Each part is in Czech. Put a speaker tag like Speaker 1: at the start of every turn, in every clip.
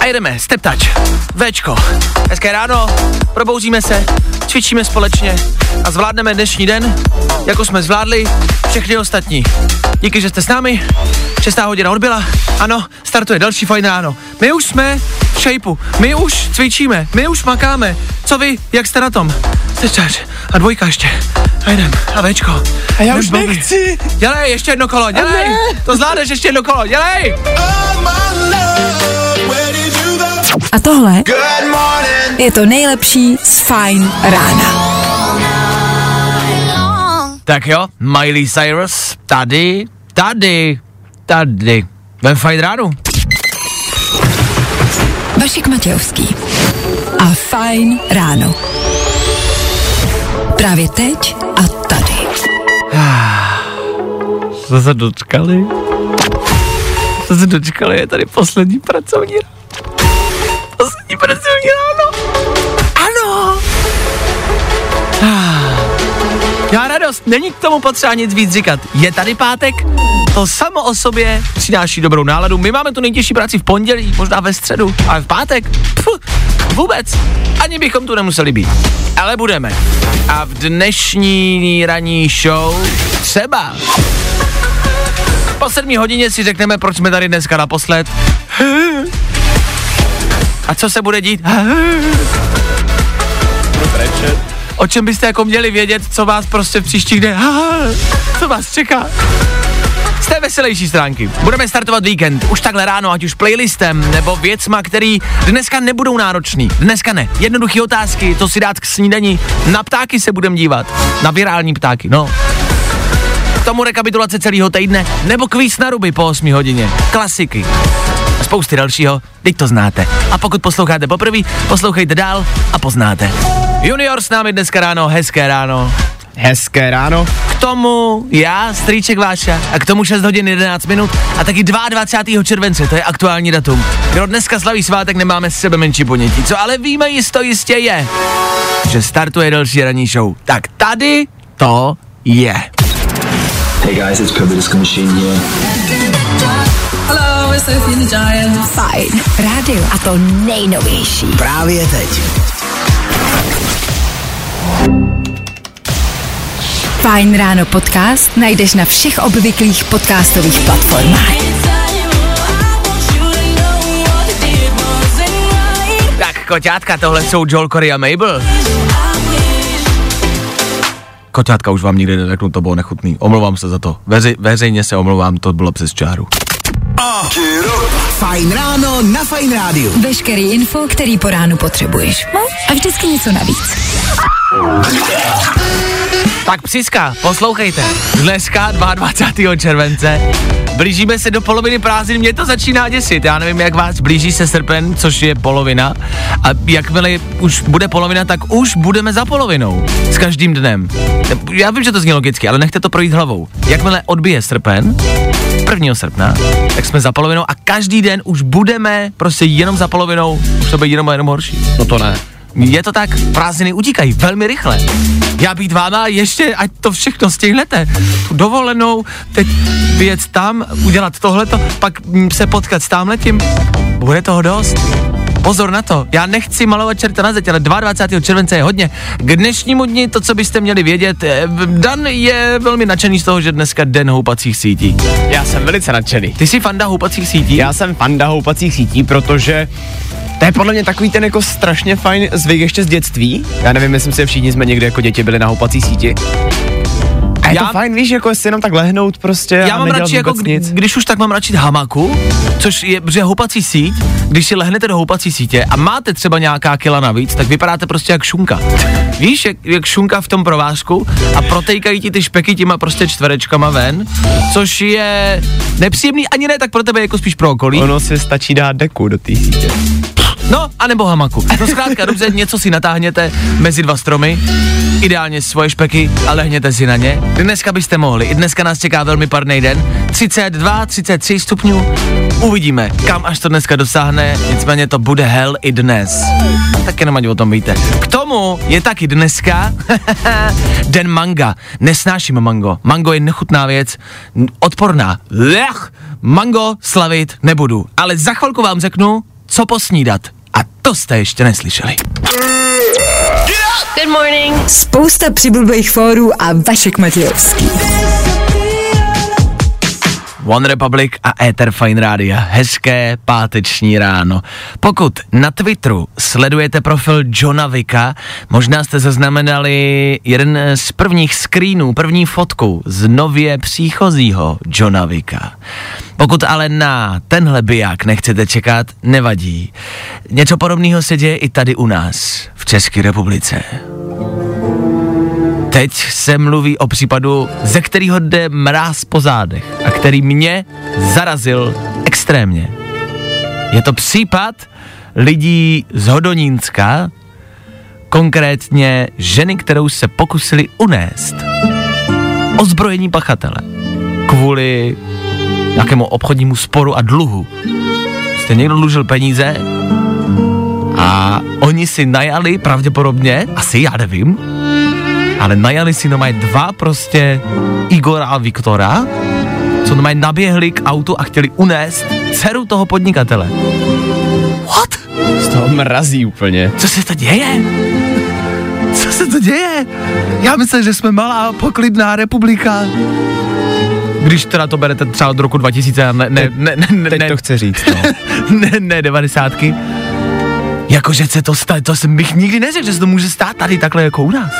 Speaker 1: A jedeme, step touch, Včko. Hezké ráno, probouzíme se, cvičíme společně a zvládneme dnešní den, jako jsme zvládli všechny ostatní. Díky, že jste s námi, šestá hodina odbyla, ano, startuje další fajn ráno. My už jsme v shapeu, my už cvičíme, my už makáme. Co vy, jak jste na tom? Step touch a dvojka ještě. A jdem, a Včko.
Speaker 2: A já už
Speaker 1: Bobby.
Speaker 2: nechci.
Speaker 1: Dělej, ještě jedno kolo, dělej! To zvládneš, ještě jedno kolo, dělej!
Speaker 3: A tohle je to nejlepší z Fajn rána.
Speaker 1: Tak jo, Miley Cyrus, tady, tady, tady, ve fajn ránu.
Speaker 3: Vašek Matějovský a Fajn ráno. Právě teď a tady.
Speaker 1: Jsme se dočkali. Jsme se dočkali, je tady poslední pracovní ráno. Poslední pracovní ráno. Ano. Ah. Já radost, není k tomu potřeba nic víc říkat. Je tady pátek, to samo o sobě přináší dobrou náladu. My máme tu nejtěžší práci v pondělí, možná ve středu, ale v pátek, pfu, vůbec, ani bychom tu nemuseli být. Ale budeme. A v dnešní ranní show třeba po sedmí hodině si řekneme, proč jsme tady dneska naposled. A co se bude dít? O čem byste jako měli vědět, co vás prostě v příštích dnech, co vás čeká? Z té veselější stránky. Budeme startovat víkend, už takhle ráno, ať už playlistem, nebo věcma, který dneska nebudou náročný. Dneska ne. Jednoduché otázky, to si dát k snídani. Na ptáky se budeme dívat. Na virální ptáky, no. K tomu rekapitulace celého týdne, nebo kvíz na ruby po 8 hodině. Klasiky. A spousty dalšího, teď to znáte. A pokud posloucháte poprvé, poslouchejte dál a poznáte. Junior s námi dneska ráno, hezké ráno.
Speaker 2: Hezké ráno.
Speaker 1: K tomu já, strýček Váša, a k tomu 6 hodin 11 minut a taky 22. července, to je aktuální datum. Kdo dneska slaví svátek, nemáme s sebe menší ponětí. Co ale víme jisto jistě je, že startuje další ranní show. Tak tady to je.
Speaker 4: Hey guys, it's Purple Disco Machine here.
Speaker 3: Fajn rádio a to nejnovější.
Speaker 2: Právě teď.
Speaker 3: Fajn ráno podcast najdeš na všech obvyklých podcastových platformách.
Speaker 1: Tak, koťátka, tohle jsou Joel Corey a Mabel. Koťátka už vám nikdy neřeknu, to bylo nechutný. Omlouvám se za to. Veři, veřejně se omlouvám, to bylo přes čáru.
Speaker 2: Fajn ráno na Fajn rádiu.
Speaker 3: Veškerý info, který po ránu potřebuješ. No a vždycky něco navíc.
Speaker 1: Tak psiska, poslouchejte. Dneska 22. července blížíme se do poloviny prázdnin, mě to začíná děsit, já nevím jak vás, blíží se srpen, což je polovina a jakmile už bude polovina, tak už budeme za polovinou s každým dnem. Já vím, že to zní logicky, ale nechte to projít hlavou. Jakmile odbije srpen, 1. srpna, tak jsme za polovinou a každý den už budeme prostě jenom za polovinou, už to bude jenom a jenom horší.
Speaker 2: No to ne.
Speaker 1: Je to tak, prázdniny utíkají velmi rychle. Já být váma ještě, ať to všechno stihnete. Tu dovolenou, teď vyjet tam, udělat tohleto, pak se potkat s tamhletím. Bude toho dost. Pozor na to, já nechci malovat čerta na zeď, ale 22. července je hodně. K dnešnímu dni to, co byste měli vědět, eh, Dan je velmi nadšený z toho, že dneska den houpacích sítí.
Speaker 2: Já jsem velice nadšený.
Speaker 1: Ty jsi fanda houpacích sítí?
Speaker 2: Já jsem fanda houpacích sítí, protože to je podle mě takový ten jako strašně fajn zvyk ještě z dětství. Já nevím, myslím si, že všichni jsme někdy jako děti byli na houpací síti. A je
Speaker 1: Já-
Speaker 2: to fajn, víš, jako si jenom tak lehnout prostě
Speaker 1: Já
Speaker 2: a
Speaker 1: mám radši jako,
Speaker 2: nic.
Speaker 1: když už tak mám radši hamaku, což je, protože houpací síť, když si lehnete do houpací sítě a máte třeba nějaká kila navíc, tak vypadáte prostě jak šunka. Víš, jak, jak šunka v tom provázku a protejkají ti ty špeky těma prostě čtverečkama ven, což je nepříjemný ani ne tak pro tebe, jako spíš pro okolí.
Speaker 2: Ono si stačí dát deku do té sítě.
Speaker 1: No, anebo hamaku. No zkrátka dobře, něco si natáhněte mezi dva stromy, ideálně svoje špeky a lehněte si na ně. Dneska byste mohli, i dneska nás čeká velmi parný den. 32, 33 stupňů, uvidíme, kam až to dneska dosáhne, nicméně to bude hell i dnes. Tak jenom ať o tom víte. K tomu je taky dneska den manga. Nesnáším mango. Mango je nechutná věc, odporná. Lech, mango slavit nebudu. Ale za chvilku vám řeknu, co posnídat. To jste ještě neslyšeli.
Speaker 5: Good morning.
Speaker 3: Spousta přibulbých fórů a Vašek Matějovský.
Speaker 1: One Republic a Ether Fine Radio. Hezké páteční ráno. Pokud na Twitteru sledujete profil Johna Vicka, možná jste zaznamenali jeden z prvních screenů, první fotku z nově příchozího Johna Vicka. Pokud ale na tenhle biják nechcete čekat, nevadí. Něco podobného se děje i tady u nás, v České republice. Teď se mluví o případu, ze kterého jde mráz po zádech a který mě zarazil extrémně. Je to případ lidí z Hodonínska, konkrétně ženy, kterou se pokusili unést. Ozbrojení pachatele. Kvůli nějakému obchodnímu sporu a dluhu. Jste někdo dlužil peníze a oni si najali pravděpodobně, asi já nevím, ale najali si normálně dva prostě Igora a Viktora, co normálně naběhli k autu a chtěli unést dceru toho podnikatele. What?
Speaker 2: Z toho mrazí úplně.
Speaker 1: Co se to děje? Co se to děje? Já myslím, že jsme malá poklidná republika. Když teda to berete třeba od roku 2000 a ne, ne, ne, ne, ne,
Speaker 2: Teď
Speaker 1: ne,
Speaker 2: to chce říct, no.
Speaker 1: ne, ne, devadesátky. Jakože se to stane, to jsem bych nikdy neřekl, že se to může stát tady takhle jako u nás.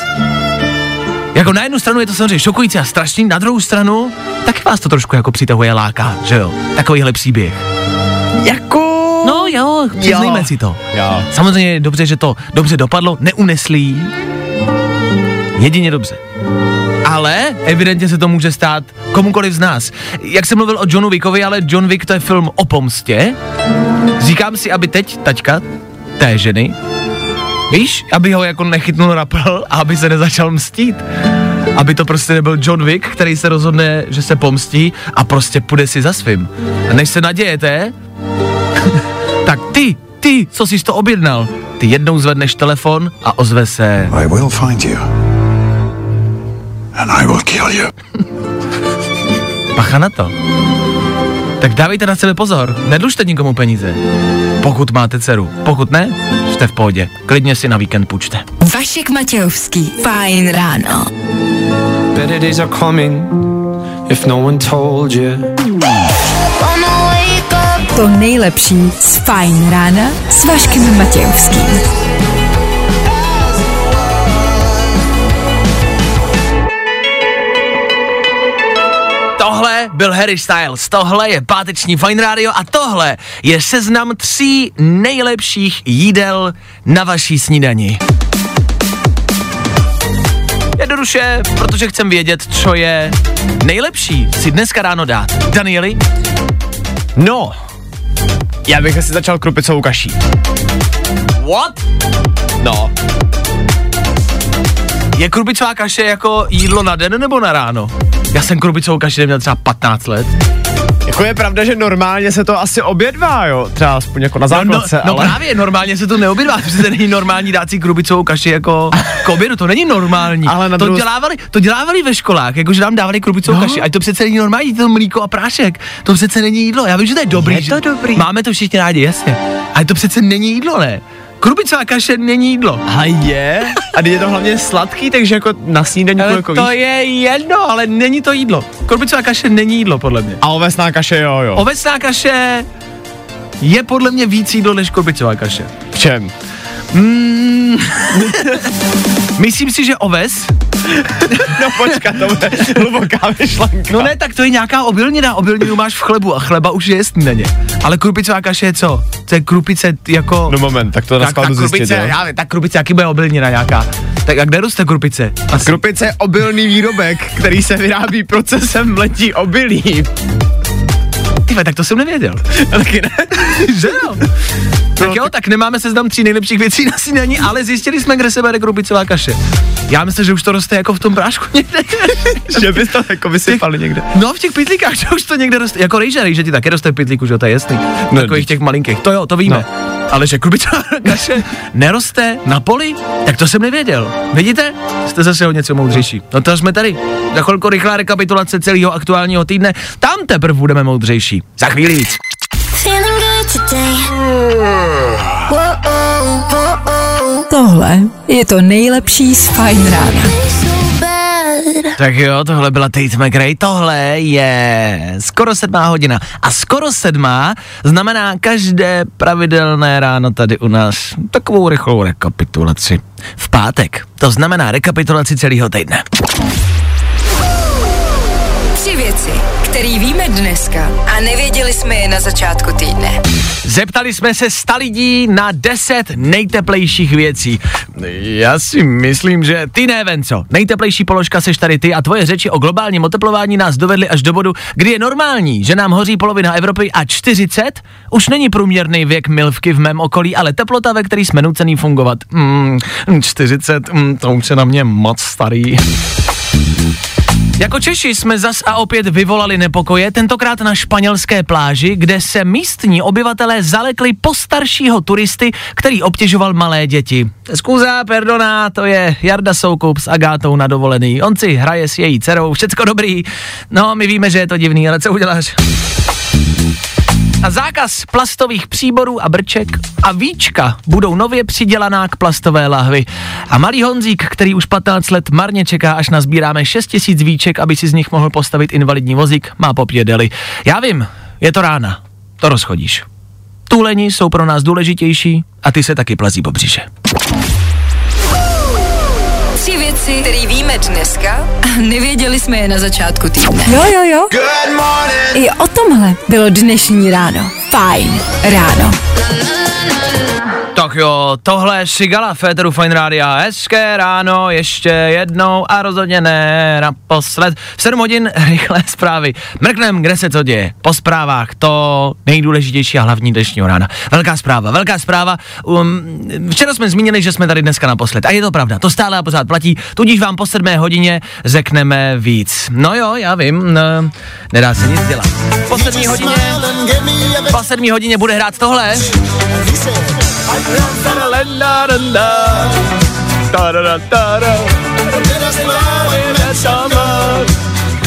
Speaker 1: Jako na jednu stranu je to samozřejmě šokující a strašný, na druhou stranu taky vás to trošku jako přitahuje láká, že jo? Takovýhle příběh.
Speaker 2: jako...
Speaker 1: No jo, přiznejme si to.
Speaker 2: Jo.
Speaker 1: Samozřejmě je dobře, že to dobře dopadlo, neuneslí. Jedině dobře. Ale evidentně se to může stát komukoliv z nás. Jak jsem mluvil o Johnu Wickovi, ale John Wick to je film o pomstě. Říkám si, aby teď taťka té ženy, víš, aby ho jako nechytnul na pl a aby se nezačal mstít. Aby to prostě nebyl John Wick, který se rozhodne, že se pomstí a prostě půjde si za svým. A než se nadějete, tak ty, ty, co jsi to objednal, ty jednou zvedneš telefon a ozve se
Speaker 6: I will find you. And I will kill you.
Speaker 1: pacha na to. Tak dávejte na sebe pozor, nedlužte nikomu peníze. Pokud máte dceru, pokud ne, jste v pohodě. Klidně si na víkend půjčte.
Speaker 3: Vašek Matějovský. Fajn ráno.
Speaker 7: Better days are coming if no one told you.
Speaker 3: To nejlepší z Fajn rána s Vaškem Matějovským.
Speaker 1: Byl Harry Styles, tohle je páteční Fine Radio a tohle je seznam tří nejlepších jídel na vaší snídani. Jednoduše, protože chcem vědět, co je nejlepší si dneska ráno dát. Danieli,
Speaker 2: No, já bych asi začal krupicovou kaší.
Speaker 1: what?
Speaker 2: No,
Speaker 1: Je krupicová kaše jako jídlo na den nebo na ráno? Já jsem krupicovou kaši neměl třeba 15 let.
Speaker 2: jako je pravda, že normálně se to asi obědvá, jo, třeba aspoň jako na
Speaker 1: No, no,
Speaker 2: základce,
Speaker 1: no
Speaker 2: ale...
Speaker 1: právě, normálně se to neobědvá, přece není normální dát si krubicovou kaši jako k obědu, to není normální.
Speaker 2: Ale na
Speaker 1: to,
Speaker 2: druhou-
Speaker 1: dělávali, to dělávali ve školách, jakože nám dávali krubicovou
Speaker 2: No.
Speaker 1: kaši, a to přece není normální, to mlíko a prášek, to přece není jídlo, já vím, že to je dobrý.
Speaker 2: Je to
Speaker 1: že-
Speaker 2: dobrý.
Speaker 1: Máme to všichni rádi, jasně, ale to přece není jídlo, ne? Krubicová kaše není jídlo.
Speaker 2: A je? A je to hlavně sladký, takže jako na snídaní
Speaker 1: Ale
Speaker 2: jako
Speaker 1: to
Speaker 2: víš.
Speaker 1: je jedno, ale není to jídlo. Krubicová kaše není jídlo, podle mě.
Speaker 2: A ovesná kaše, jo, jo.
Speaker 1: Ovesná kaše je podle mě víc jídlo než krubicová kaše.
Speaker 2: V čem?
Speaker 1: Mm. Myslím si, že oves,
Speaker 2: No počkat, to bude hluboká myšlenka.
Speaker 1: no ne, tak to je nějaká obilnina, obilninu máš v chlebu a chleba už je snídaně. Ale krupicová kaše je co? To je krupice jako...
Speaker 2: No moment, tak to na skladu
Speaker 1: tak
Speaker 2: zjistit,
Speaker 1: krupice, já tak krupice, jaký bude obilnina nějaká? Tak jak kde roste krupice? Asi.
Speaker 2: Krupice je obilný výrobek, který se vyrábí procesem mletí obilí.
Speaker 1: Tyve, tak to jsem nevěděl.
Speaker 2: Taky ne?
Speaker 1: že jo? Tak jo, tak nemáme seznam tří nejlepších věcí na snídaní, ale zjistili jsme, kde se bere krupicová kaše. Já myslím, že už to roste jako v tom prášku někde.
Speaker 2: že bys to jako vysypali někde.
Speaker 1: No v těch pytlíkách, že už to někde roste. Jako rejže, rejže ti taky roste v pytlíku, že jo, to je jasný.
Speaker 2: No,
Speaker 1: Takových těch malinkých, to jo, to víme.
Speaker 2: No.
Speaker 1: Ale že krupicová kaše neroste na poli, tak to jsem nevěděl. Vidíte? Jste zase o něco moudřejší. No to jsme tady. Za chvilku rychlá rekapitulace celého aktuálního týdne. Tam teprve budeme moudřejší. Za chvíli víc.
Speaker 5: Feeling
Speaker 3: Tohle je to nejlepší z Fajn rána.
Speaker 1: Tak jo, tohle byla Tate McRae, tohle je skoro sedmá hodina. A skoro sedmá znamená každé pravidelné ráno tady u nás takovou rychlou rekapitulaci. V pátek, to znamená rekapitulaci celého týdne.
Speaker 3: Tři věci, které víme dneska a nevěděli jsme je na začátku týdne.
Speaker 1: Zeptali jsme se sta lidí na 10 nejteplejších věcí. Já si myslím, že ty ne, Venco. Nejteplejší položka seš tady ty a tvoje řeči o globálním oteplování nás dovedly až do bodu, kdy je normální, že nám hoří polovina Evropy a 40 už není průměrný věk milvky v mém okolí, ale teplota, ve který jsme nucený fungovat. Mm, 40, mm, to už je na mě moc starý. Jako Češi jsme zas a opět vyvolali nepokoje, tentokrát na španělské pláži, kde se místní obyvatelé zalekli postaršího turisty, který obtěžoval malé děti. Skuza, perdona, to je Jarda Soukup s Agátou na dovolený. On si hraje s její dcerou, všecko dobrý. No, my víme, že je to divný, ale co uděláš? A zákaz plastových příborů a brček a víčka budou nově přidělaná k plastové lahvi. A malý Honzík, který už 15 let marně čeká, až nazbíráme 6 tisíc víček, aby si z nich mohl postavit invalidní vozík, má popědeli. Já vím, je to rána, to rozchodíš. Tuleni jsou pro nás důležitější a ty se taky plazí po břiše.
Speaker 3: Tři věci, které víme dneska nevěděli jsme je na začátku týdne.
Speaker 6: Jo, jo, jo.
Speaker 3: I o tomhle bylo dnešní ráno. Fajn ráno.
Speaker 1: Tak jo, tohle je Šigala Féteru Fine Rádia. Hezké ráno, ještě jednou a rozhodně ne naposled. V 7 hodin rychlé zprávy. Mrknem, kde se co děje. Po zprávách to nejdůležitější a hlavní dnešního rána. Velká zpráva, velká zpráva. Um, včera jsme zmínili, že jsme tady dneska naposled. A je to pravda, to stále a pořád platí. Tudíž vám po 7 hodině řekneme víc. No jo, já vím, no, nedá se nic dělat. Po 7 hodině, po 7 hodině bude hrát tohle.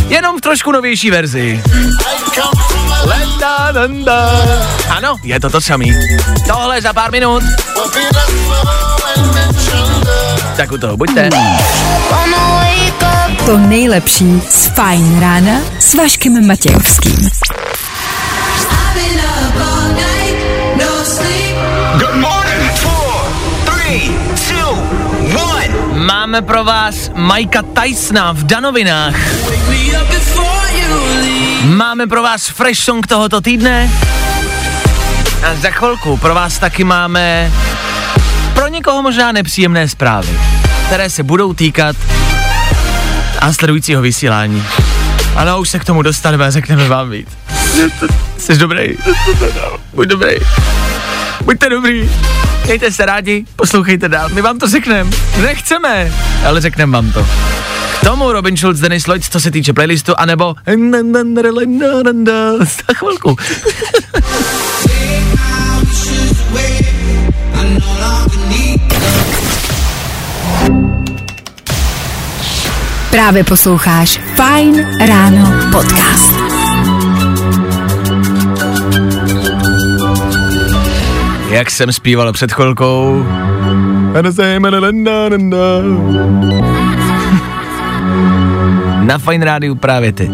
Speaker 1: Jenom v trošku novější verzi. Ano, je to to samý. Tohle za pár minut. Tak u toho buďte.
Speaker 3: To nejlepší z Fajn rána s Vaškem Matějovským.
Speaker 1: Máme pro vás Majka Tysona v Danovinách. Máme pro vás fresh song tohoto týdne. A za chvilku pro vás taky máme pro někoho možná nepříjemné zprávy, které se budou týkat následujícího vysílání. Ano, už se k tomu dostaneme a řekneme vám víc. Jsi dobrý. Buď dobrý. Buďte dobrý. Mějte se rádi, poslouchejte dál. My vám to řekneme. Nechceme, ale řekneme vám to. K tomu Robin Schulz, Dennis Lloyd, co se týče playlistu, anebo za chvilku.
Speaker 3: Právě posloucháš Fajn ráno podcast.
Speaker 1: Jak jsem zpíval před chvilkou. Na Fine Rádiu právě teď.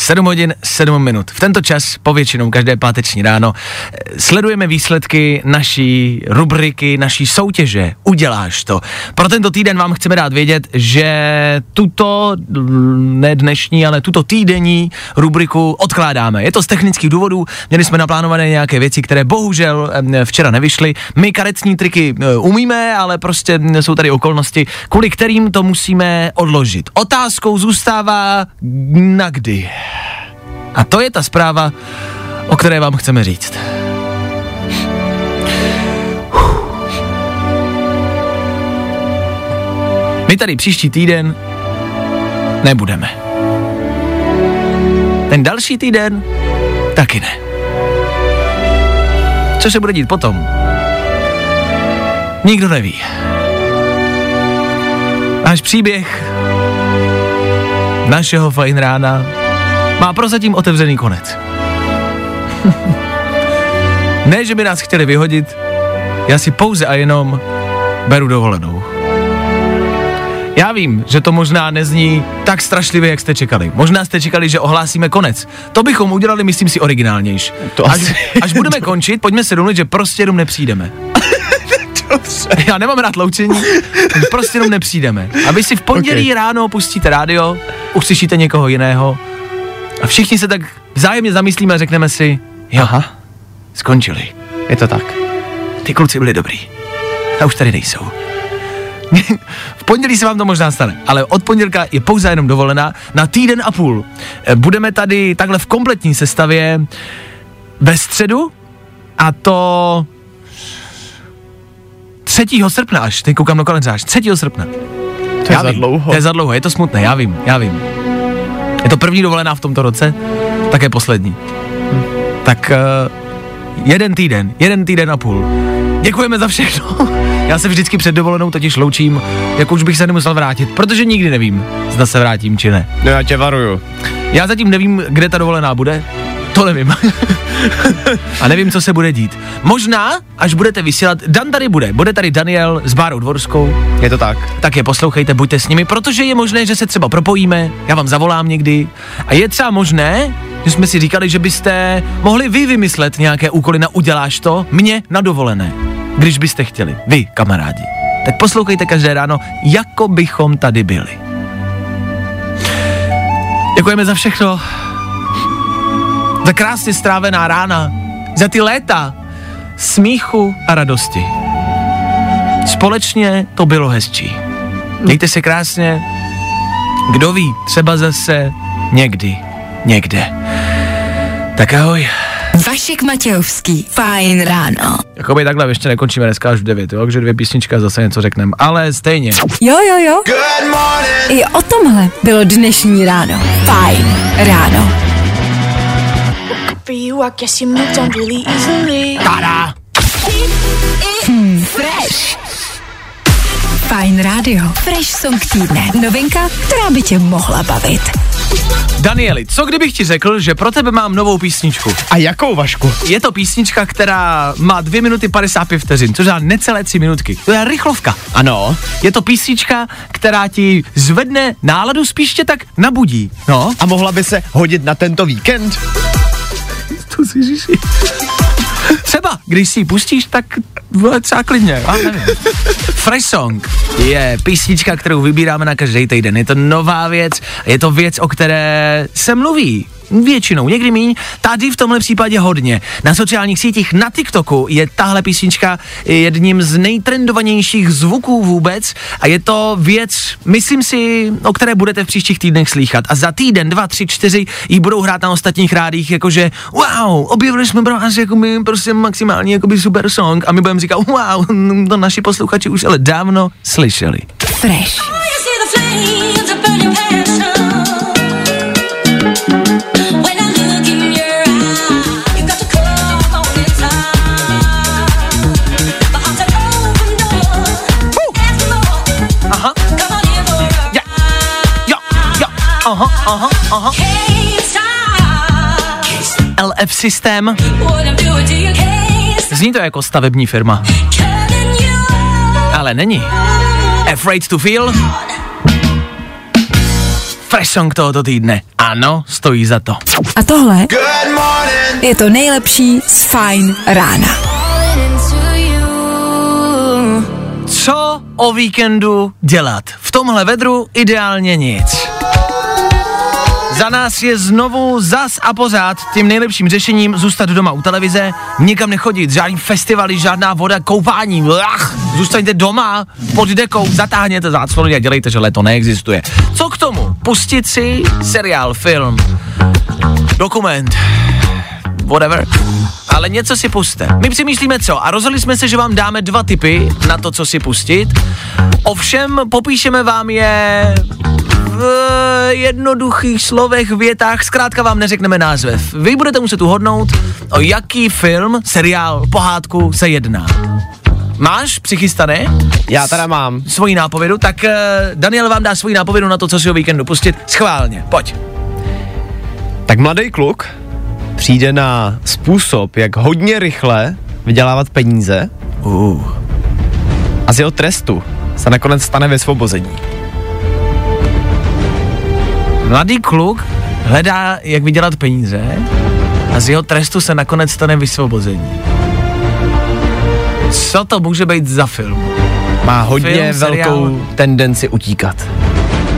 Speaker 1: 7 hodin, 7 minut. V tento čas, povětšinou každé páteční ráno, eh, sledujeme výsledky naší rubriky, naší soutěže. Uděláš to. Pro tento týden vám chceme dát vědět, že tuto, mm, ne dnešní, ale tuto týdenní rubriku odkládáme. Je to z technických důvodů, měli jsme naplánované nějaké věci, které bohužel včera nevyšly. My karecní triky eh, umíme, ale prostě mm, jsou tady okolnosti, kvůli kterým to musíme odložit. Otázkou zůstává na kdy. A to je ta zpráva, o které vám chceme říct. My tady příští týden nebudeme. Ten další týden taky ne. Co se bude dít potom? Nikdo neví. Náš příběh našeho fajn rána má prozatím otevřený konec. ne, že by nás chtěli vyhodit, já si pouze a jenom beru dovolenou. Já vím, že to možná nezní tak strašlivě, jak jste čekali. Možná jste čekali, že ohlásíme konec. To bychom udělali, myslím si, originálnějš.
Speaker 2: To
Speaker 1: až,
Speaker 2: asi-
Speaker 1: až budeme končit, pojďme se domluvit, že prostě jenom nepřijdeme. Já nemám rád loučení, prostě jenom nepřijdeme. A vy si v pondělí
Speaker 2: Ok.
Speaker 1: ráno pustíte rádio, uslyšíte někoho jiného a všichni se tak vzájemně zamyslíme a řekneme si, jo,
Speaker 2: Aha,
Speaker 1: skončili.
Speaker 2: je to tak.
Speaker 1: Ty kluci byli dobrý. A už tady nejsou. v pondělí se vám to možná stane, ale od pondělka je pouze jenom dovolená na týden a půl. Eh, Budeme tady takhle v kompletní sestavě ve středu a to 3. srpna až, teď koukám na kalendář, 3. srpna.
Speaker 2: To je
Speaker 1: já
Speaker 2: za
Speaker 1: vím,
Speaker 2: dlouho.
Speaker 1: To je za dlouho, je to smutné, já vím, já vím. Je to první dovolená v tomto roce, také poslední. Hm. Tak uh, jeden týden, jeden týden a půl. Děkujeme za všechno. Já se vždycky před dovolenou totiž loučím, jako už bych se nemusel vrátit, protože nikdy nevím, zda se vrátím či ne.
Speaker 2: No já tě varuju.
Speaker 1: Já zatím nevím, kde ta dovolená bude, to nevím. a nevím, co se bude dít. Možná, až budete vysílat, Dan tady bude, bude tady Daniel s Bárou Dvorskou,
Speaker 2: Je to tak.
Speaker 1: tak je poslouchejte, buďte s nimi, protože je možné, že se třeba propojíme, já vám zavolám někdy. A je třeba možné, že jsme si říkali, že byste mohli vy vymyslet nějaké úkoly na uděláš to, mě na dovolené, když byste chtěli, vy kamarádi. Tak poslouchejte každé ráno, jako bychom tady byli. Děkujeme za všechno. Za krásně strávená rána. Za ty léta smíchu a radosti. Společně to bylo hezčí. Mějte se krásně. Kdo ví, třeba zase někdy, někde. Tak ahoj.
Speaker 3: Vašek Matějovský. Fajn ráno.
Speaker 1: Jakoby takhle ještě nekončíme dneska až v 9, jo? takže dvě písnička zase něco řekneme. Ale stejně.
Speaker 3: Jo, jo, jo. I o tomhle bylo dnešní ráno. Fajn ráno.
Speaker 5: For you, I guess you moved on really easily.
Speaker 1: Tada!
Speaker 3: Fresh. Fajn rádio. Fresh song týdne. Novinka, která by tě mohla bavit.
Speaker 1: Danieli, co kdybych ti řekl, že pro tebe mám novou písničku?
Speaker 2: A jakou Vašku?
Speaker 1: Je to písnička, která má 2 minuty 55 vteřin, což dá necelé 3 minutky. To je rychlovka.
Speaker 2: Ano.
Speaker 1: Je to písnička, která ti zvedne náladu, spíš tě tak nabudí. No,
Speaker 2: A mohla by se hodit na tento víkend?
Speaker 1: Si říši. Třeba, když si ji pustíš, tak vole, třeba klidně, já nevím. Fresh Song je písnička, kterou vybíráme na každý týden. Je to nová věc, je to věc, o které se mluví. Většinou, někdy míň, tady v tomhle případě hodně. Na sociálních sítích, na TikToku je tahle písnička jedním z nejtrendovanějších zvuků vůbec a je to věc, myslím si, o které budete v příštích týdnech slýchat. A za týden, dva, tři, čtyři ji budou hrát na ostatních rádích, jakože wow, objevili jsme pro vás jako my prostě maximálně jakoby super song a my budeme říkat wow, to naši posluchači už ale dávno slyšeli.
Speaker 3: Fresh.
Speaker 1: Aha, aha, aha. LF System, zní to jako stavební firma, ale není. Afraid to Feel, fresh song tohoto týdne. Ano, stojí za to.
Speaker 3: A tohle je to nejlepší z Fajn rána.
Speaker 1: Co o víkendu dělat? V tomhle vedru ideálně nic. Za nás je znovu zas a pořád tím nejlepším řešením zůstat doma u televize, nikam nechodit, žádný festivaly, žádná voda, koupání, Ach, zůstaňte doma, pod dekou, zatáhněte záclony a dělejte, že leto neexistuje. Co k tomu? Pustit si seriál, film, dokument, whatever. Ale něco si puste. My přemýšlíme co a rozhodli jsme se, že vám dáme dva tipy na to, co si pustit. Ovšem popíšeme vám je v jednoduchých slovech, větách, zkrátka vám neřekneme název. Vy budete muset uhodnout, o jaký film, seriál, pohádku se jedná. Máš přichystané
Speaker 2: Já teda mám.
Speaker 1: svoji nápovědu, tak uh, Daniel vám dá svoji nápovědu na to, co si o víkendu pustit. Schválně, pojď.
Speaker 2: Tak mladý kluk přijde na způsob, jak hodně rychle vydělávat peníze
Speaker 1: Uh.
Speaker 2: a z jeho trestu se nakonec stane vysvobození.
Speaker 1: Mladý kluk hledá, jak vydělat peníze a z jeho trestu se nakonec stane vysvobození. Co to může být za film?
Speaker 2: Má hodně
Speaker 1: Film,
Speaker 2: velkou
Speaker 1: seriál.
Speaker 2: tendenci utíkat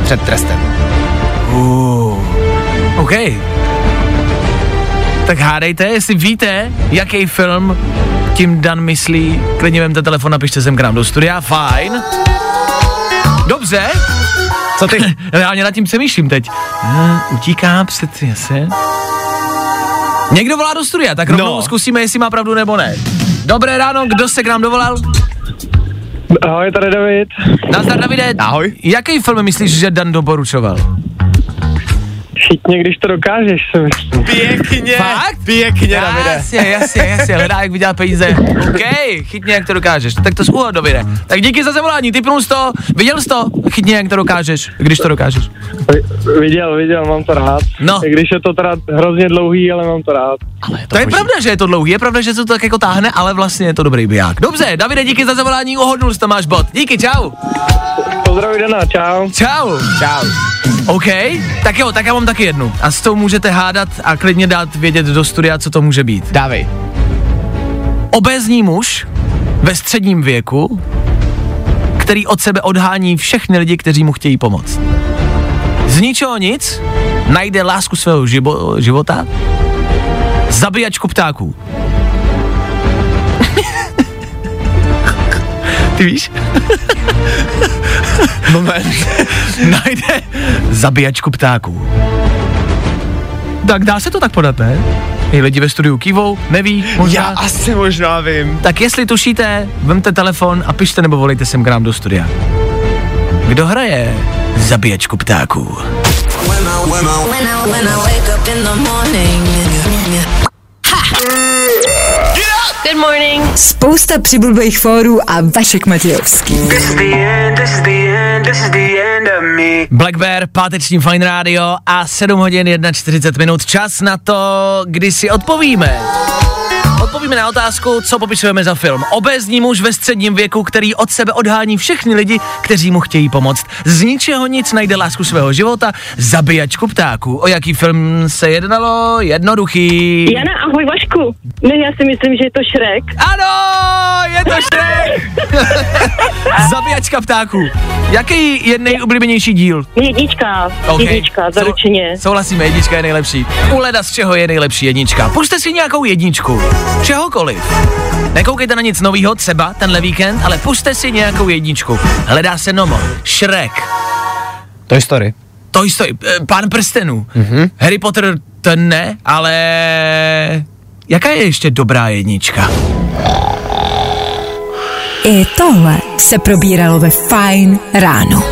Speaker 2: před trestem.
Speaker 1: Uh. OK. Tak hádejte, jestli víte, jaký film tím Dan myslí, klidně vemte telefon a pište sem k nám do studia, fajn. Dobře,
Speaker 2: Co ty?
Speaker 1: reálně nad tím přemýšlím teď. Uh, utíká před, jase. Někdo volá do studia, tak rovnou
Speaker 2: No.
Speaker 1: zkusíme, jestli má pravdu nebo ne. Dobré ráno, kdo se k nám dovolal?
Speaker 6: Ahoj, tady David.
Speaker 1: Nazdar Davide.
Speaker 2: Ahoj.
Speaker 1: Jaký film myslíš, že Dan doporučoval?
Speaker 6: Chytně, když to dokážeš.
Speaker 2: Pěkně.
Speaker 1: Fakt?
Speaker 2: Pěkně, Davide.
Speaker 1: Jasně, jasně, jasně, hledá, jak vydělat peníze. OK, chytně, jak to dokážeš. Tak to zúhod, Davide. Tak díky za zavolání, typnul jsi to, viděl jsi to, chytně, jak to dokážeš, když to dokážeš.
Speaker 6: Vi- Viděl, viděl, mám to rád.
Speaker 1: No.
Speaker 6: I když je to teda hrozně dlouhý, ale mám to rád.
Speaker 1: To je pravda, že je to dlouhý, je pravda, že se to tak jako táhne, ale vlastně je to dobrý biják. Dobře, Davide, díky za zavolání, uhodnul jsi to, máš bod. Díky, čau.
Speaker 6: Pozdravuj Dana, čau.
Speaker 1: Čau.
Speaker 2: Čau.
Speaker 1: OK, tak jo, tak já mám taky jednu. A s tou můžete hádat a klidně dát vědět do studia, co to může být.
Speaker 2: Dávej.
Speaker 1: Obézní muž ve středním věku, který od sebe odhání všechny lidi, kteří mu chtějí pomoct. Z ničeho nic najde lásku svého žibo- života, zabíjačku ptáků. Ty víš?
Speaker 2: Moment.
Speaker 1: najde zabíjačku ptáků. Tak dá se to tak podat, ne? I lidi ve studiu kývou, neví, možná.
Speaker 2: Já asi možná vím.
Speaker 1: Tak jestli tušíte, vemte telefon a pište nebo volejte sem k nám do studia. Kdo hraje zabíjačku ptáků?
Speaker 8: Good morning.
Speaker 3: Spousta přibulbých fórů a Vašek Matějovský.
Speaker 1: Black Bear, páteční Fine Radio a 7 hodin 41 minut. Čas na to, kdy si odpovíme. Odpovíme na otázku, co popisujeme za film. Obézní muž ve středním věku, který od sebe odhání všechny lidi, kteří mu chtějí pomoct. Z ničeho nic najde lásku svého života, zabíjačku ptáků. O jaký film se jednalo? Jednoduchý.
Speaker 8: Jana, ahoj Vašku. Ne, já si myslím, že je to Šrek.
Speaker 1: Ano, je to Shrek! Zabíjačka ptáků. Jaký je nejoblíbenější díl?
Speaker 8: Jednička,
Speaker 1: Okay.
Speaker 8: jednička, zaručeně.
Speaker 1: Sou, souhlasíme, jednička je nejlepší. U leda z čeho je nejlepší jednička? Pušte si nějakou jedničku. Čehokoliv. Nekoukejte na nic novýho, třeba tenhle víkend, ale puste si nějakou jedničku. Hledá se Nomo, Shrek,
Speaker 2: Toy Story.
Speaker 1: Toy Story, eh, Pán prstenů,
Speaker 2: Mhm.
Speaker 1: mm-hmm. Harry Potter ten ne, ale jaká je ještě dobrá jednička?
Speaker 3: I tohle se probíralo ve Fine ráno.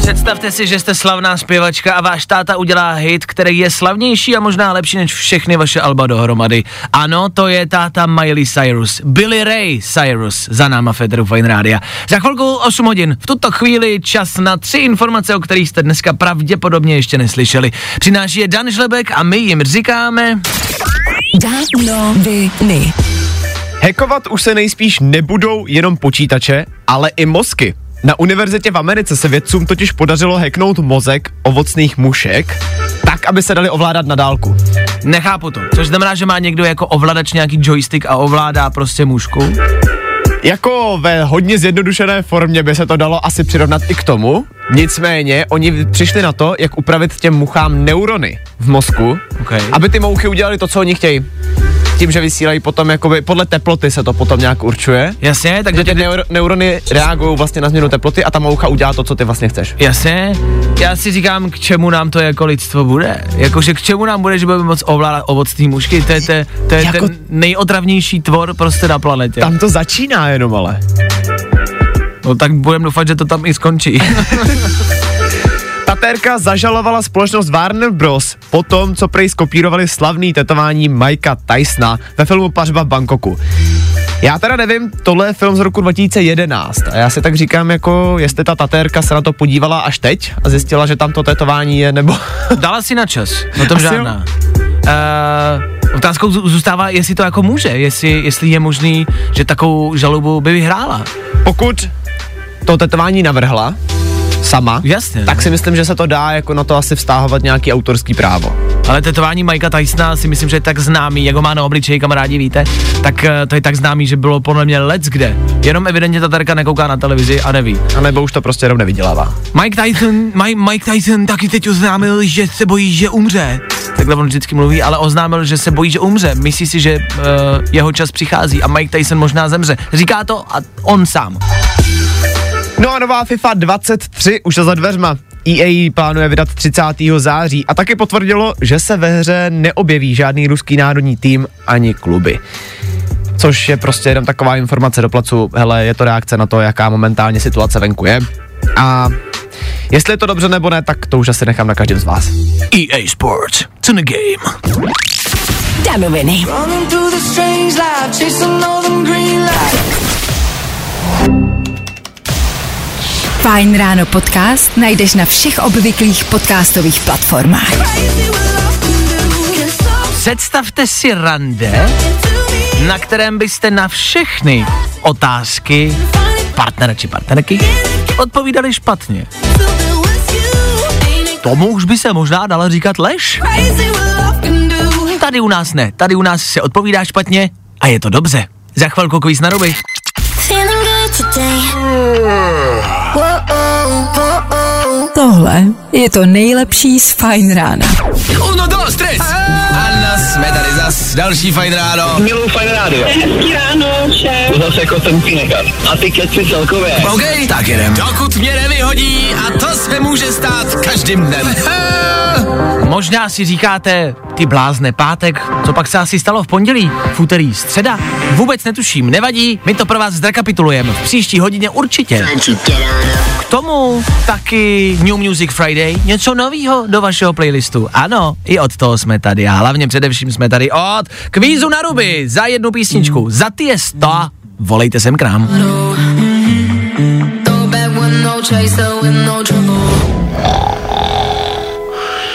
Speaker 1: Představte si, že jste slavná zpěvačka a váš táta udělá hit, který je slavnější a možná lepší než všechny vaše alba dohromady. Ano, to je táta Miley Cyrus. Billy Ray Cyrus za náma Federu Fine Rádia. Za chvilku 8 hodin. V tuto chvíli čas na tři informace, o kterých jste dneska pravděpodobně ještě neslyšeli. Přináší je Dan Žlebek a my jim říkáme...
Speaker 3: Danoviny.
Speaker 2: Hekovat už se nejspíš nebudou jenom počítače, ale i mozky. Na univerzitě v Americe se vědcům totiž podařilo hacknout mozek ovocných mušek, tak, aby se dali ovládat na dálku.
Speaker 1: Nechápu to. Což znamená, že má někdo jako ovladač nějaký joystick a ovládá prostě mušku.
Speaker 2: Jako ve hodně zjednodušené formě by se to dalo asi přirovnat i k tomu, nicméně oni přišli na to, jak upravit těm muchám neurony v mozku,
Speaker 1: Okay.
Speaker 2: aby ty mouchy udělali to, co oni chtějí. tím, že vysílají potom jakoby, podle teploty se to potom nějak určuje.
Speaker 1: Jasně, takže
Speaker 2: Takže ty neuro, neurony reagují vlastně na změnu teploty a ta moucha udělá to, co ty vlastně chceš.
Speaker 1: Jasně, já si říkám, k čemu nám to jako lidstvo bude. Jakože k čemu nám bude, že budeme moc ovládat ovocný mušky, to je, to, to je
Speaker 2: Jako-
Speaker 1: ten nejotravnější tvor prostě na planetě.
Speaker 2: Tam to začíná jenom ale.
Speaker 1: No tak budeme doufat, že to tam i skončí.
Speaker 2: Tatérka zažalovala společnost Warner Bros. po tom, co prej skopírovali slavný tetování Mikea Tysona ve filmu Pařba v Bangkoku. Já teda nevím, tohle je film z roku 2011 a já si tak říkám, jako jestli ta tatérka se na to podívala až teď a zjistila, že tam to tetování je, nebo...
Speaker 1: Dala si na čas, no tom
Speaker 2: Asi jo.
Speaker 1: žádná. Uh, otázkou zů- zůstává, jestli to jako může, jestli, jestli je možný, že takovou žalobu by vyhrála.
Speaker 2: Pokud to tetování navrhla sama,
Speaker 1: Jasně.
Speaker 2: tak si myslím, že se to dá jako na to asi vztahovat nějaký autorský právo.
Speaker 1: Ale tetování Mikea Tysona si myslím, že je tak známý, jak ho má na obličeji, kamarádi víte, tak eh, to je tak známý, že bylo podle mě let kde. Jenom evidentně tatarka nekouká na televizi a neví.
Speaker 2: A nebo už to prostě jenom nevydělává.
Speaker 1: Mike Tyson, Mike, Mike Tyson taky teď oznámil, že se bojí, že umře. Takhle on vždycky mluví, ale oznámil, že se bojí, že umře. Myslí si, že uh, jeho čas přichází a Mike Tyson možná zemře. Říká to a on sám.
Speaker 2: No a nová FIFA 23 už je za dveřma. EA ji plánuje vydat 30. září a taky potvrdilo, že se ve hře neobjeví žádný ruský národní tým ani kluby. Což je prostě jenom taková informace do placu, hele, je to reakce na to, jaká momentálně situace venku je. A jestli je to dobře nebo ne, tak to už asi nechám na každém z vás.
Speaker 1: EA Sports, it's in the game.
Speaker 3: Danoviny. Fajn ráno podcast najdeš na všech obvyklých podcastových platformách.
Speaker 1: Představte si rande, na kterém byste na všechny otázky partnera či partnerky odpovídali špatně. Tomu už by se možná dala říkat lež. Tady u nás ne, tady u nás se odpovídá špatně a je to dobře. Za chvilku kvíz na ruby.
Speaker 3: Tohle je to nejlepší z Fajn rána.
Speaker 1: Uno, dos, tres. Ano, jsme tady zas, další fajn ráno.
Speaker 6: Miluju fajn rádio.
Speaker 8: Hezký ráno, šéf.
Speaker 6: Zase jako ten. A ty keci celkově.
Speaker 1: OK, tak jedem. Dokud mě nevyhodí a to se může stát každým dnem. Možná si říkáte, ty blázne pátek, co pak se asi stalo v pondělí, v úterý, středa? Vůbec netuším, nevadí, my to pro vás zrekapitulujeme v příští hodině určitě. K tomu taky New Music Friday, něco novýho do vašeho playlistu. Ano, i od toho jsme tady a hlavně především jsme tady od kvízu na ruby za jednu písničku, za ty je sto, volejte sem k nám.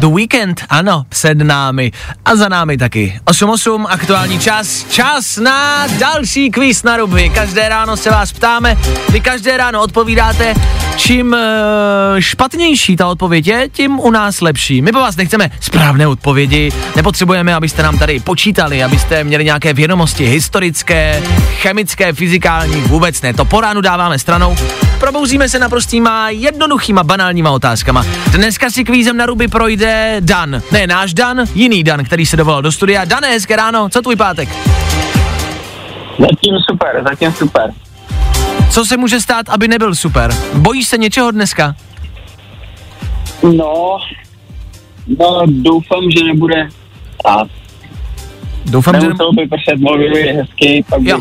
Speaker 1: The Weekend, ano, před námi a za námi taky. 8.8, aktuální čas, čas na další kvíz na ruby. Každé ráno se vás ptáme, vy každé ráno odpovídáte, čím uh, špatnější ta odpověď je, tím u nás lepší. My po vás nechceme správné odpovědi, nepotřebujeme, abyste nám tady počítali, abyste měli nějaké vědomosti historické, chemické, fyzikální, vůbec ne. To po ránu dáváme stranou. Probouzíme se naprostýma jednoduchýma banálníma otázkama. Dneska si kvízem na ruby projde Dan. Ne náš Dan, jiný Dan, který se dovolal do studia. Dané, hezké ráno, co tvůj pátek?
Speaker 6: Zatím super, zatím super.
Speaker 1: Co se může stát, aby nebyl super? Bojíš se něčeho dneska?
Speaker 6: No, no doufám, že nebude stát.
Speaker 1: Doufám, že...
Speaker 6: Nemuselo by pršet, mohl by být hezky, pak by,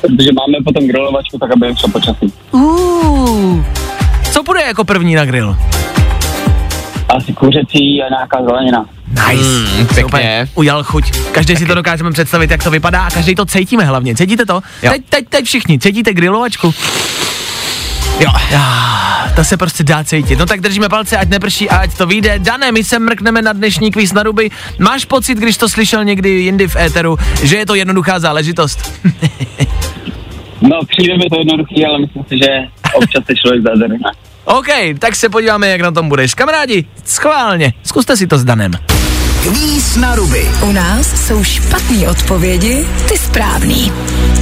Speaker 6: protože máme potom grilovačku, tak aby šlo počasí.
Speaker 1: Uh, co bude jako první na grill?
Speaker 6: Asi kuřecí a nějaká zelenina.
Speaker 1: Nice. Mm,
Speaker 2: pěkně.
Speaker 1: Udělal chuť. Každý si to dokážeme představit, jak to vypadá a každý to cítíme hlavně. Cítíte to?
Speaker 2: Jo.
Speaker 1: Teď, teď, teď všichni. Cítíte grilovačku? Jo. Ah, to se prostě dá cítit. No tak držíme palce, ať neprší a ať to vyjde. Dané, my se mrkneme na dnešní kvíz na ruby. Máš pocit, když to slyšel někdy jindy v éteru, že je to jednoduchá záležitost?
Speaker 6: No, přijde mi to jednoduchý, ale myslím si, že občas se člověk zadere.
Speaker 1: OK, tak se podíváme, jak na tom budeš. Kamarádi, schválně, zkuste si to s Danem.
Speaker 3: Kvíz na ruby. U nás jsou špatné odpovědi, ty správný.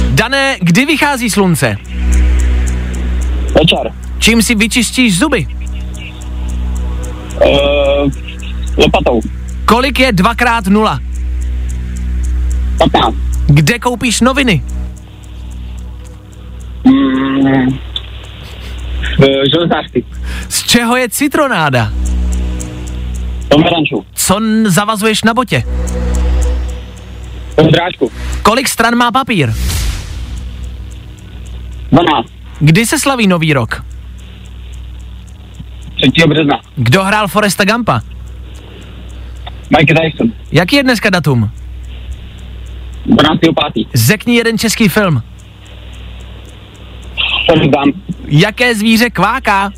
Speaker 1: Dané, kdy vychází slunce?
Speaker 6: Večer.
Speaker 1: Čím si vyčistíš zuby?
Speaker 6: Uh, lopatou.
Speaker 1: Kolik je 2x0?
Speaker 6: 15.
Speaker 1: Kde koupíš noviny?
Speaker 6: Mm, železářství.
Speaker 1: Z čeho je citronáda?
Speaker 6: Pomerančů.
Speaker 1: Co zavazuješ na botě?
Speaker 6: Drážku.
Speaker 1: Kolik stran má papír?
Speaker 6: 12.
Speaker 1: Kdy se slaví nový rok?
Speaker 6: 3. března.
Speaker 1: Kdo hrál Foresta Gampa?
Speaker 6: Mike Tyson.
Speaker 1: Jaký je dneska datum?
Speaker 6: 12. 5.
Speaker 1: Řekni jeden český film. Jaké zvíře kváká?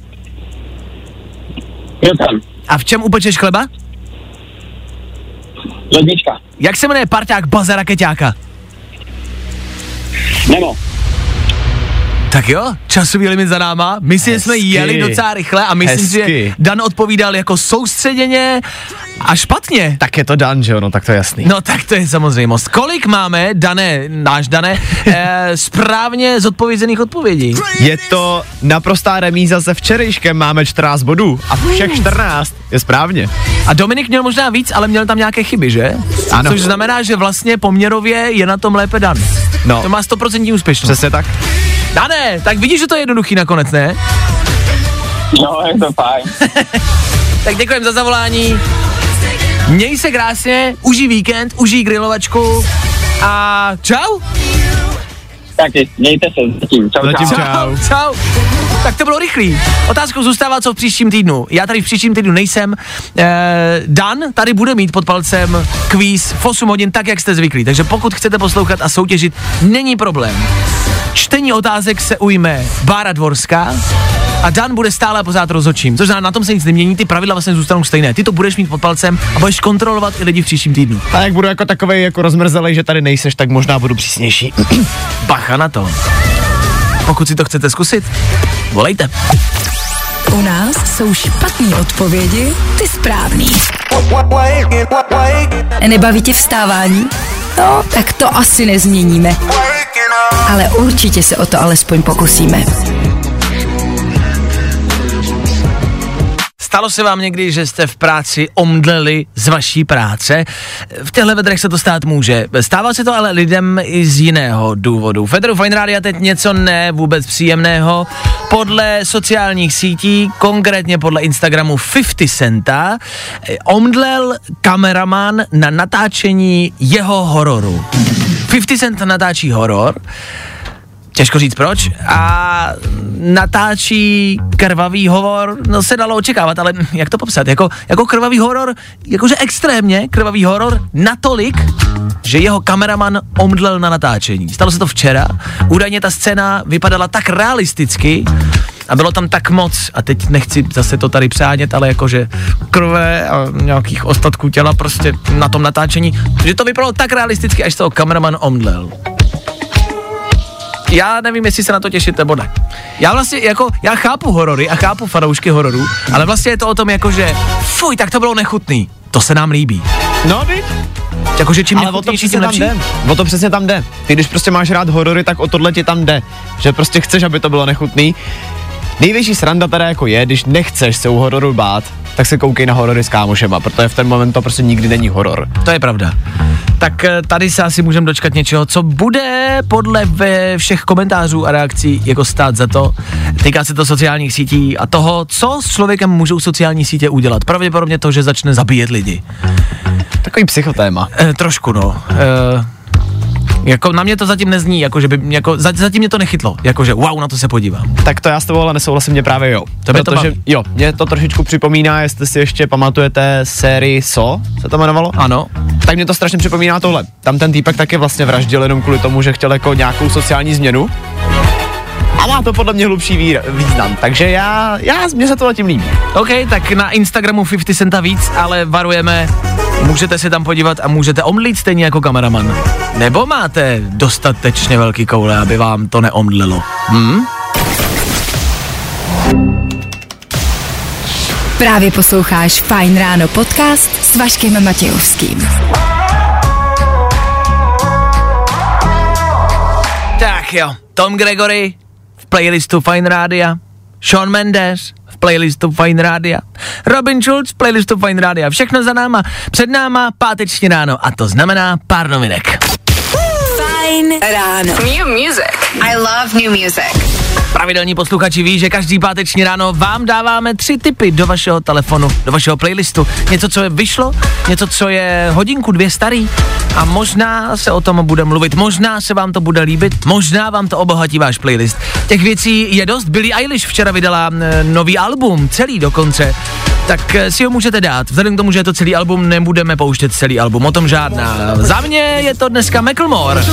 Speaker 6: Krocan.
Speaker 1: A v čem upečeš chleba?
Speaker 6: Lednička.
Speaker 1: Jak se jmenuje parťák Baza Rakeťáka?
Speaker 6: Nemo.
Speaker 1: Tak jo, časový limit za náma. Myslím, že jsme
Speaker 2: Hezky.
Speaker 1: jeli docela rychle a myslím, si, že
Speaker 2: Hezky.
Speaker 1: Dan odpovídal jako soustředěně a špatně.
Speaker 2: Tak je to Dan, že jo, no tak to je jasný.
Speaker 1: No tak to je samozřejmost. Kolik máme, Dané, náš Dané, eh, správně zodpovězených odpovědí?
Speaker 2: Je to naprostá remíza se včerejškem, máme 14 bodů a všech 14 je správně.
Speaker 1: A Dominik měl možná víc, ale měl tam nějaké chyby, že?
Speaker 2: Ano.
Speaker 1: Což znamená, že vlastně poměrově je na tom lépe Dan.
Speaker 2: No.
Speaker 1: To má 100% úspěšnost.
Speaker 2: Přesně tak.
Speaker 1: Dané, tak vidíš, že to je jednoduchý nakonec, ne?
Speaker 6: No, je to fajn.
Speaker 1: Tak děkujem za zavolání. Měj se krásně, užij víkend, užij grilovačku a čau.
Speaker 6: Taky, mějte se zatím. Čau,
Speaker 2: Zatím
Speaker 6: čau.
Speaker 2: čau.
Speaker 1: Čau. Tak to bylo rychlý. Otázkou zůstává, co v příštím týdnu. Já tady v příštím týdnu nejsem. Eh, Dan tady bude mít pod palcem kvíz v 8 hodin, tak jak jste zvyklí. Takže pokud chcete poslouchat a soutěžit, není problém. Čtení otázek se ujme Bára Dvorská a Dan bude stále a pořád rozhodčím. Což znamená, na tom se nic nemění, ty pravidla vlastně zůstanou stejné. Ty to budeš mít pod palcem a budeš kontrolovat i lidi v příštím týdnu.
Speaker 2: A jak budu jako takovej jako rozmrzelej, že tady nejseš, tak možná budu přísnější.
Speaker 1: Bacha na to. Pokud si to chcete zkusit, volejte.
Speaker 3: U nás jsou špatné odpovědi, ty správný. Nebaví tě vstávání? No, tak to asi nezměníme. Ale určitě se o to alespoň pokusíme.
Speaker 1: Stalo se vám někdy, že jste v práci omdleli z vaší práce? V těchto vedrech se to stát může. Stává se to ale lidem i z jiného důvodu. Federu Fine Radio teď něco ne vůbec příjemného. Podle sociálních sítí, konkrétně podle Instagramu 50 Centa, omdlel kameraman na natáčení jeho hororu. 50 Cent natáčí horor, Těžko říct proč. A natáčí krvavý horor, no se dalo očekávat, ale jak to popsat? Jako, jako krvavý horor, jakože extrémně krvavý horor, natolik, že jeho kameraman omdlel na natáčení. Stalo se to včera. Údajně ta scéna vypadala tak realisticky, a bylo tam tak moc, a teď nechci zase to tady přánět, ale jakože krve a nějakých ostatků těla prostě na tom natáčení, že to vypadalo tak realisticky, až z toho kameraman omdlel já nevím, jestli se na to těšit nebo ne. Já vlastně jako, já chápu horory a chápu fanoušky hororů, ale vlastně je to o tom jako, že fuj, tak to bylo nechutný. To se nám líbí.
Speaker 2: No, viď?
Speaker 1: Jakože čím
Speaker 2: Ale o to přesně
Speaker 1: tím
Speaker 2: tam jde. O to přesně tam jde. Ty když prostě máš rád horory, tak o tohle ti tam jde. Že prostě chceš, aby to bylo nechutný. Největší sranda teda jako je, když nechceš se u hororu bát, tak se koukej na horory s kámošema, protože v ten moment to prostě nikdy není horor.
Speaker 1: To je pravda. Tak eh, tady se asi můžeme dočkat něčeho, co bude podle ve všech komentářů a reakcí jako stát za to. Týká se to sociálních sítí a toho, co s člověkem můžou sociální sítě udělat. Pravděpodobně to, že začne zabíjet lidi.
Speaker 2: Takový psychotéma.
Speaker 1: E, trošku no. E, jako na mě to zatím nezní, jako že by, jako, za- zatím mě to nechytlo, jakože wow, na to se podívám.
Speaker 2: Tak to já s tebou ale nesouhlasím, mě právě jo.
Speaker 1: To
Speaker 2: Protože,
Speaker 1: baví.
Speaker 2: jo, mě to trošičku připomíná, jestli si ještě pamatujete sérii So, se to jmenovalo?
Speaker 1: Ano.
Speaker 2: Tak mě to strašně připomíná tohle. Tam ten týpek taky vlastně vraždil jenom kvůli tomu, že chtěl jako nějakou sociální změnu. A má to podle mě hlubší vír, význam. Takže já, já, mně se to zatím líbí.
Speaker 1: OK, tak na Instagramu 50 Centa víc, ale varujeme, můžete se tam podívat a můžete omdlit stejně jako kameraman. Nebo máte dostatečně velký koule, aby vám to neomdlelo. Hm?
Speaker 3: Právě posloucháš Fine Ráno podcast s Vaškem Matějovským.
Speaker 1: Tak jo, Tom Gregory playlistu Fine Rádia, Sean Mendes v playlistu Fine Rádia, Robin Schulz v playlistu Fine Rádia, všechno za náma, před náma páteční ráno a to znamená pár novinek.
Speaker 3: Fajn ráno.
Speaker 9: New music. I love new music.
Speaker 1: Pravidelní posluchači ví, že každý páteční ráno vám dáváme tři tipy do vašeho telefonu, do vašeho playlistu. Něco, co je vyšlo, něco, co je hodinku, dvě starý a možná se o tom bude mluvit, možná se vám to bude líbit, možná vám to obohatí váš playlist. Těch věcí je dost. Billie Eilish včera vydala nový album, celý dokonce, tak e, si ho můžete dát. Vzhledem k tomu, že je to celý album, nebudeme pouštět celý album, o tom žádná. Za mě je to dneska Macklemore.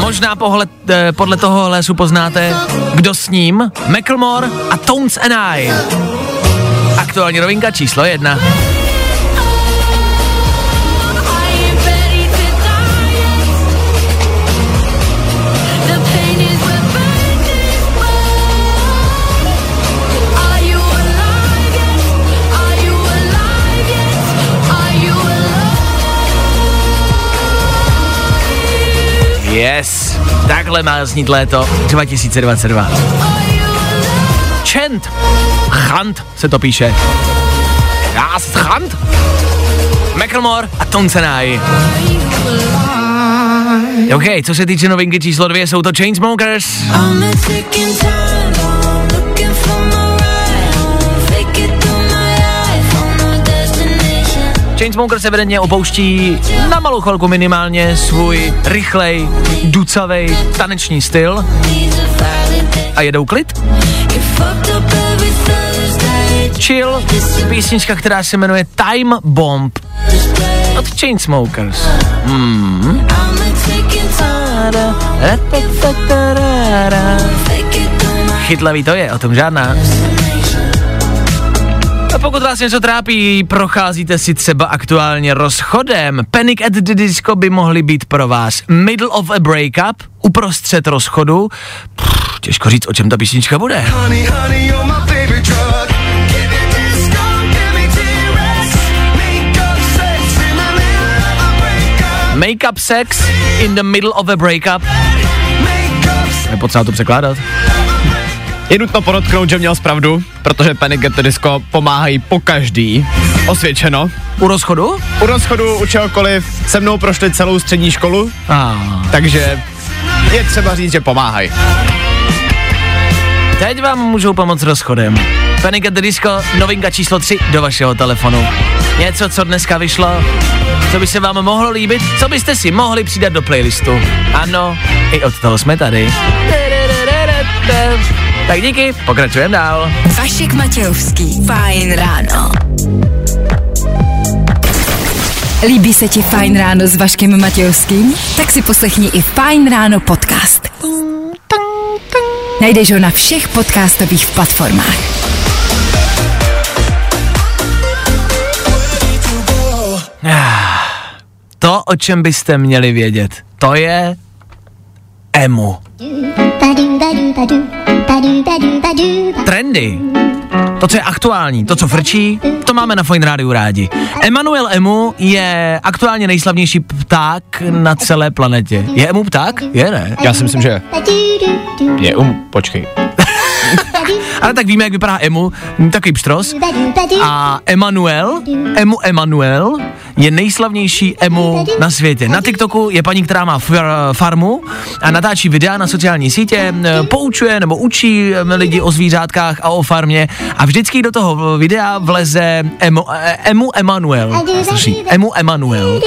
Speaker 1: Možná pohled, eh, podle toho lesu poznáte, kdo s ním, Macklemore a Tones and I. Aktuální rovinka číslo jedna. Yes, takhle má znít léto 2022. Chant, Chant se to píše. Jas, Chant. Macklemore a Tonsenai. OK, co se týče novinky číslo dvě, jsou to Chainsmokers. Chainsmokers evidentně opouští na malou chvilku minimálně svůj rychlej, ducavej taneční styl a jedou klid. Chill, písnička, která se jmenuje Time Bomb od Chainsmokers. Hmm. Chytlavý to je, o tom žádná. Pokud vás něco trápí, procházíte si třeba aktuálně rozchodem, Panic at the Disco by mohly být pro vás Middle of a Breakup, uprostřed rozchodu. Pff, těžko říct, o čem ta písnička bude. Make-up sex in the middle of a breakup. Je potřeba to překládat.
Speaker 2: Je nutno podotknout, že měl zpravdu, protože Panic at the Disco pomáhají po každý. Osvědčeno.
Speaker 1: U rozchodu?
Speaker 2: U rozchodu, u čehokoliv, se mnou prošli celou střední školu,
Speaker 1: Ah.
Speaker 2: takže je třeba říct, že pomáhají.
Speaker 1: Teď vám můžou pomoct rozchodem. Panic at the Disco, novinka číslo 3 do vašeho telefonu. Něco, co dneska vyšlo, co by se vám mohlo líbit, co byste si mohli přidat do playlistu. Ano, i od toho jsme tady. Tak díky, pokračujeme dál.
Speaker 3: Vašek Matějovský. Fajn ráno. Líbí se ti Fajn ráno s Vaškem Matějovským? Tak si poslechni i Fajn ráno podcast. Najdeš ho na všech podcastových platformách.
Speaker 1: To, o čem byste měli vědět, to je emu. Trendy. To, co je aktuální, to, co frčí, to máme na Fine Rádiu rádi. Emanuel Emu je aktuálně nejslavnější pták na celé planetě. Je Emu pták? Je, ne?
Speaker 2: Já si myslím, že je um, počkej.
Speaker 1: Ale tak víme, jak vypadá Emu, takový pštros. A Emanuel, Emu Emanuel, je nejslavnější Emu na světě. Na TikToku je paní, která má far, farmu a natáčí videa na sociální sítě, poučuje nebo učí lidi o zvířátkách a o farmě a vždycky do toho videa vleze Emu, eh, Emu Emanuel. Strašný. Emu Emanuel.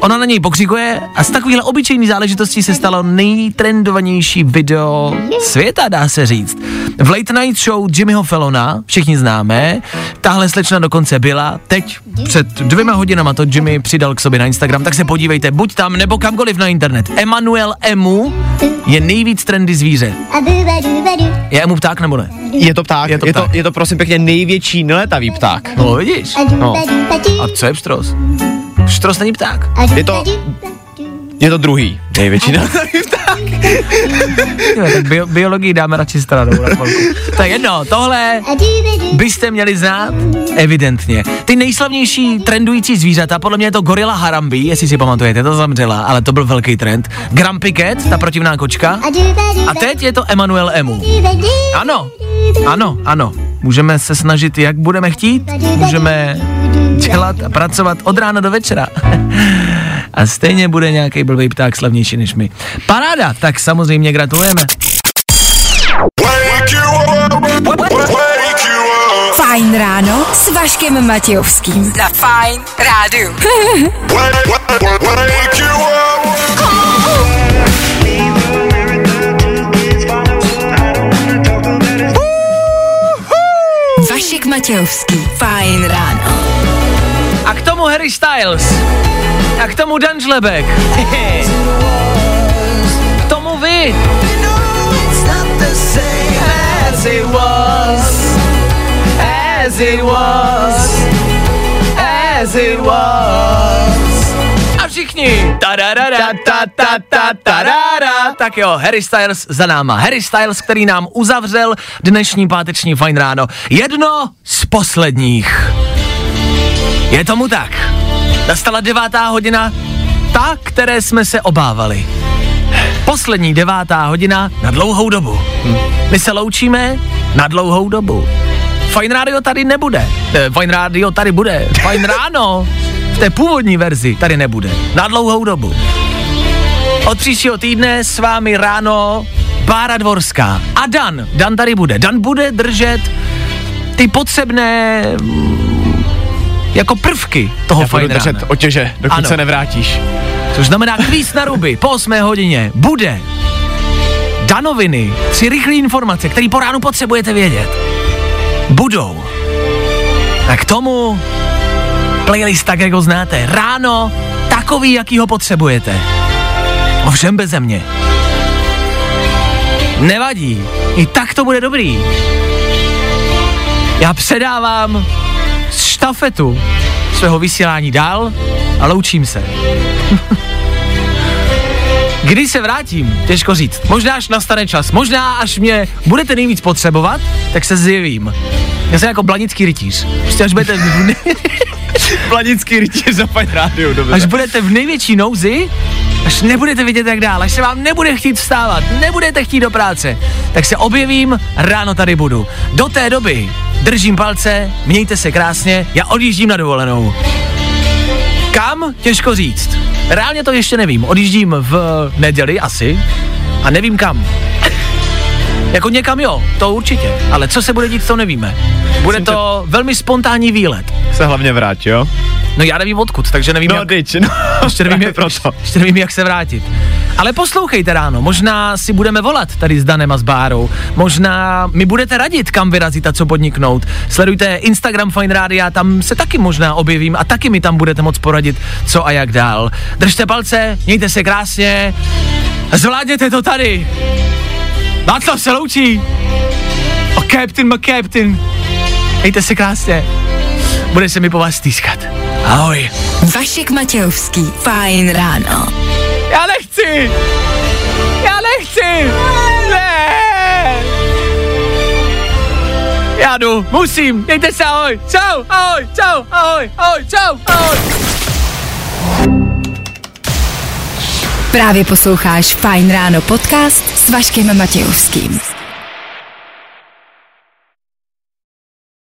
Speaker 1: Ona na něj pokřikuje a z takovýhle obyčejný záležitostí se stalo nejtrendovanější video světa, dá se říct. V Late Night Show Jimmyho Fallona, všichni známe, tahle slečna dokonce byla, teď před dvěma hodinama to Jimmy přidal k sobě na Instagram, tak se podívejte, buď tam nebo kamkoliv na internet. Emanuel Emu je nejvíc trendy zvíře. Je Emu pták nebo ne?
Speaker 2: Je to pták,
Speaker 1: Je to
Speaker 2: je to, je to prosím pěkně největší neletavý pták.
Speaker 1: No vidíš.
Speaker 2: No.
Speaker 1: A co je pštros? Pštros není pták.
Speaker 2: Je to Je to druhý největší názdravý pták.
Speaker 1: Jo, tak bio, biologii dáme radši stranou na je jedno, tohle byste měli znát, evidentně. Ty nejslavnější trendující zvířata, podle mě je to gorila Harambe, jestli si pamatujete, to zemřela, ale to byl velký trend. Gram Piket, ta protivná kočka. A teď je to Emanuel Emu. Ano, ano, ano. Můžeme se snažit, jak budeme chtít. Můžeme dělat a pracovat od rána do večera. A stejně bude nějaký blbý pták slavnější než my. Paráda, tak samozřejmě gratulujeme.
Speaker 3: Fajn ráno s Vaškem Matějovským. Za Fajn rádu. Matějovský. Fajn ráno.
Speaker 1: A k tomu Harry Styles. A k tomu Dan Žlebek. K tomu vy. As it was, as it was. Všichni. Tadadada, ta, ta, ta, tadada. Tak jo, Harry Styles za náma. Harry Styles, který nám uzavřel dnešní páteční fajn ráno. Jedno z posledních. Je tomu tak. Nastala devátá hodina, ta, které jsme se obávali. Poslední devátá hodina na dlouhou dobu. My se loučíme na dlouhou dobu. Fine Radio tady nebude. Eh, Fine Radio tady bude. Fine Ráno v té původní verzi tady nebude. Na dlouhou dobu. Od příštího týdne s vámi ráno Bára Dvorská. A Dan. Dan tady bude. Dan bude držet ty potřebné mm, jako prvky toho
Speaker 2: Já
Speaker 1: fajn
Speaker 2: držet
Speaker 1: rána.
Speaker 2: otěže, dokud
Speaker 1: Ano.
Speaker 2: se nevrátíš.
Speaker 1: Což znamená kvíz na ruby po 8 hodině bude danoviny, tři rychlé informace, které po ránu potřebujete vědět. Budou. A k tomu playlist tak, jak ho znáte. Ráno takový, jaký ho potřebujete. Ovšem beze mě. Nevadí. I tak to bude dobrý. Já předávám štafetu svého vysílání dál a loučím se. Kdy se vrátím, těžko říct. Možná až nastane čas, možná až mě budete nejvíc potřebovat, tak se zjevím. Já jsem jako blanický rytíř. Prostě až budete
Speaker 2: Planický rytíř za fajn rádiu, dobře.
Speaker 1: až budete v největší nouzi, až nebudete vidět jak dál, až se vám nebude chtít vstávat, nebudete chtít do práce, tak se objevím, ráno tady budu. Do té doby držím palce, mějte se krásně, já odjíždím na dovolenou. Kam? Těžko říct. Reálně to ještě nevím. Odjíždím v neděli asi a nevím kam. Jako někam jo, to určitě, ale co se bude dít, to nevíme. Bude
Speaker 2: Myslím,
Speaker 1: to velmi spontánní výlet.
Speaker 2: Se hlavně vrát, jo?
Speaker 1: No já nevím odkud, takže nevím,
Speaker 2: No,
Speaker 1: jak,
Speaker 2: dyč, no.
Speaker 1: ještě, nevím, jak,
Speaker 2: proto.
Speaker 1: ještě nevím, jak se vrátit. Ale poslouchejte ráno, možná si budeme volat tady s Danem a s Bárou, možná mi budete radit, kam vyrazit a co podniknout. Sledujte Instagram Fine Rádia, tam se taky možná objevím a taky mi tam budete moc poradit, co a jak dál. Držte palce, mějte se krásně, zvládněte to tady. Václav se loučí. O Captain McCaptain. Mějte se krásně. Bude se mi po vás stýskat. Ahoj.
Speaker 3: Vašek Matějovský. Fajn ráno.
Speaker 1: Já nechci! Já nechci! Ne! Já jdu, musím, mějte se, ahoj, čau, ahoj, čau, ahoj, ahoj, čau, ahoj.
Speaker 3: Právě posloucháš Fajn ráno podcast s Vaškem Matějovským.